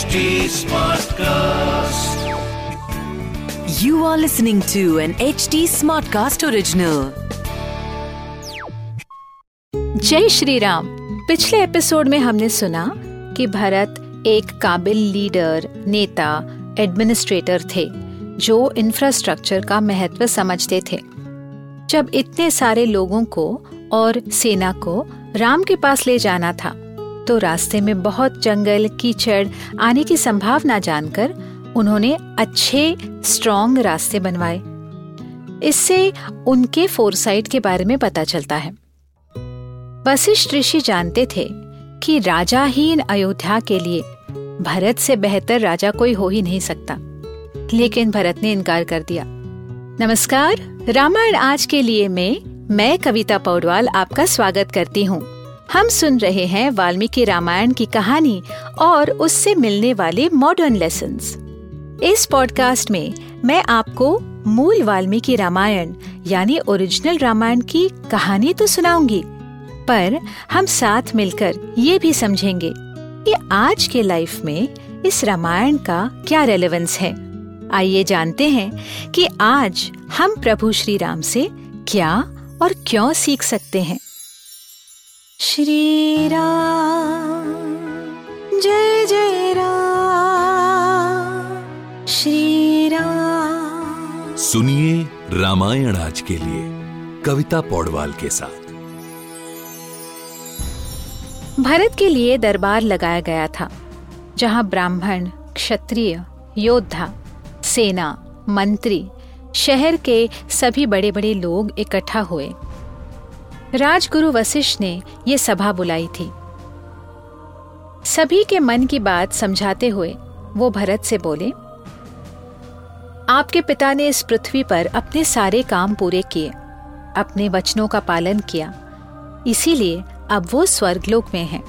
HD Smartcast. You are listening to an HD Smartcast original. जय श्री राम पिछले episode में हमने सुना कि भरत एक काबिल लीडर नेता एडमिनिस्ट्रेटर थे, जो इंफ्रास्ट्रक्चर का महत्व समझते थे जब इतने सारे लोगों को और सेना को राम के पास ले जाना था तो रास्ते में बहुत जंगल, कीचड़ आने की संभावना जानकर उन्होंने अच्छे स्ट्रॉन्ग रास्ते बनवाए। इससे उनके फोरसाइट के बारे में पता चलता है। वशिष्ठ ऋषि जानते थे कि राजाहीन अयोध्या के लिए भरत से बेहतर राजा कोई हो ही नहीं सकता, लेकिन भरत ने इनकार कर दिया। नमस्कार, रामायण आज के लिए में, मैं कविता पौडवाल आपका स्वागत करती हूँ। हम सुन रहे हैं वाल्मीकि रामायण की कहानी और उससे मिलने वाले मॉडर्न लेसन इस पॉडकास्ट में मैं आपको मूल वाल्मीकि रामायण, यानी ओरिजिनल रामायण की कहानी तो सुनाऊँगी, पर हम साथ मिलकर ये भी समझेंगे कि आज के लाइफ में इस रामायण का क्या रेलेवेंस है। आइए जानते हैं कि आज हम प्रभु श्री राम से क्या और क्यों सीख सकते हैं। श्री राम जय जय राम श्री राम। सुनिए रामायण आज के लिए कविता पौडवाल के साथ। भरत के लिए दरबार लगाया गया था जहाँ ब्राह्मण क्षत्रिय योद्धा सेना मंत्री शहर के सभी बड़े बड़े लोग इकट्ठा हुए। राजगुरु वशिष्ठ ने ये सभा बुलाई थी सभी के मन की बात समझाते हुए वो भरत से बोले, आपके पिता ने इस पृथ्वी पर अपने सारे काम पूरे किए, अपने वचनों का पालन किया, इसीलिए अब वो स्वर्गलोक में हैं।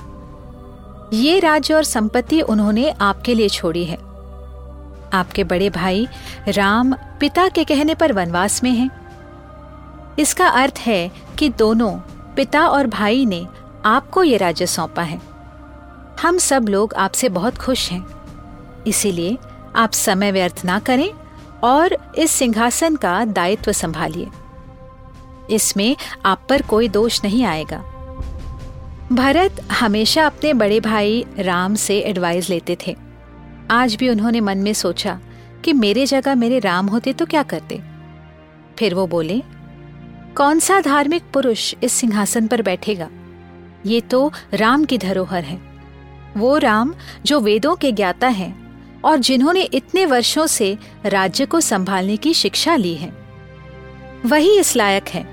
ये राज्य और संपत्ति उन्होंने आपके लिए छोड़ी है आपके बड़े भाई राम पिता के कहने पर वनवास में हैं। इसका अर्थ है कि दोनों, पिता और भाई ने आपको ये राज्य सौंपा है। हम सब लोग आपसे बहुत खुश हैं। इसीलिए आप समय व्यर्थ ना करें और इस सिंहासन का दायित्व संभालिए। इसमें आप पर कोई दोष नहीं आएगा। भरत हमेशा अपने बड़े भाई राम से एडवाइस लेते थे। आज भी उन्होंने मन में सोचा कि मेरे जगह मेरे राम होते तो क्या करते? फिर वो बोले कौन सा धार्मिक पुरुष इस सिंहासन पर बैठेगा? ये तो राम की धरोहर है। वो राम जो वेदों के ज्ञाता हैं और जिन्होंने इतने वर्षों से राज्य को संभालने की शिक्षा ली है। वही इस लायक है।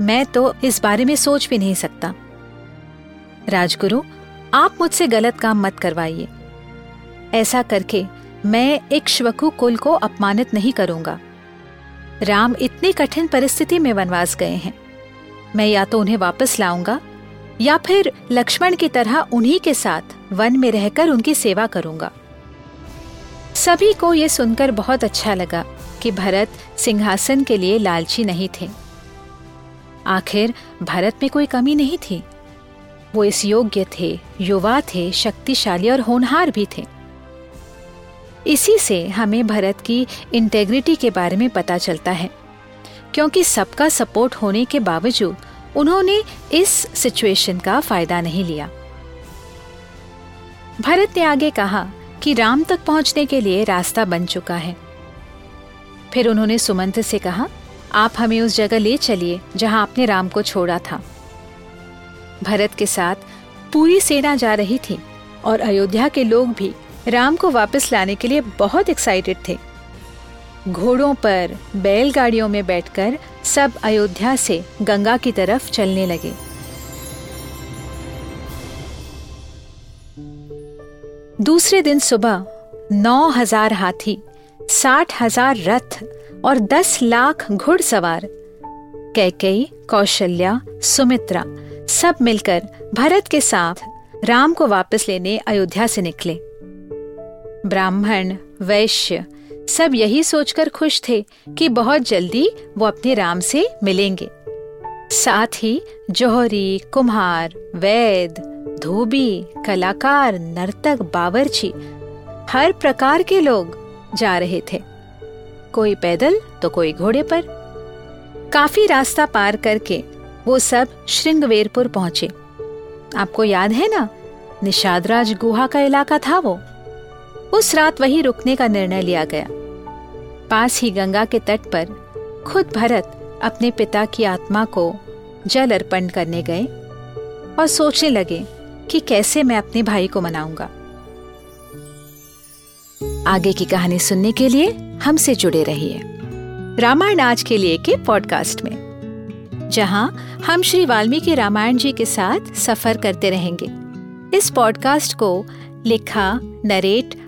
मैं तो इस बारे में सोच भी नहीं सकता। राजगुरु, आप मुझसे गलत काम मत करवाइए। ऐसा करके मैं एक श्वकु कुल को अपमानित नहीं करूँगा। राम इतनी कठिन परिस्थिति में वनवास गए हैं। मैं या तो उन्हें वापस लाऊँगा, या फिर लक्ष्मण की तरह उन्हीं के साथ वन में रहकर उनकी सेवा करूँगा। सभी को ये सुनकर बहुत अच्छा लगा कि भरत सिंहासन के लिए लालची नहीं थे। आखिर भरत में कोई कमी नहीं थी। वो इस योग्य थे, युवा थे, शक्तिशाली और होनहार भी थे। इसी से हमें भरत की इंटेग्रिटी के बारे में पता चलता है। क्योंकि सबका सपोर्ट होने के बावजूद उन्होंने इस सिचुएशन का फ़ायदा नहीं लिया। भरत ने आगे कहा कि राम तक पहुँचने के लिए रास्ता बन चुका है। फिर उन्होंने सुमंत से कहा, आप हमें उस जगह ले चलिए जहाँ आपने राम को छोड़ा था। भरत के साथ पूरी सेना जा रही थी और अयोध्या के लोग भी राम को वापस लाने के लिए बहुत एक्साइटेड थे। घोड़ों पर, बैलगाड़ियों में बैठकर सब अयोध्या से गंगा की तरफ़ चलने लगे। दूसरे दिन सुबह नौ हज़ार हाथी, साठ हज़ार रथ और दस लाख घुड़सवार कैकई कौशल्या, सुमित्रा सब मिलकर भरत के साथ राम को वापस लेने अयोध्या से निकले। ब्राह्मण, वैश्य, सब यही सोचकर खुश थे कि बहुत जल्दी वो अपने राम से मिलेंगे। साथ ही जौहरी, कुम्हार, वैद, धोबी, कलाकार, नर्तक, बावर्ची, हर प्रकार के लोग जा रहे थे। कोई पैदल तो कोई घोड़े पर। काफ़ी रास्ता पार करके वो सब श्रृंगवेरपुर पहुँचे। आपको याद है ना, निषादराज गुहा का इलाका था वो? उस रात वही रुकने का निर्णय लिया गया। पास ही गंगा के तट पर खुद भरत अपने पिता की आत्मा को जल अर्पण करने गए और सोचने लगे कि कैसे मैं अपने भाई को मनाऊँगा। आगे की कहानी सुनने के लिए हमसे जुड़े रहिए रामायण आज के लिए के पॉडकास्ट में, जहाँ हम श्री वाल्मीकि रामायण जी के साथ सफ़र करते रहेंगे। इस पॉडकास्ट को लिखा, नरेट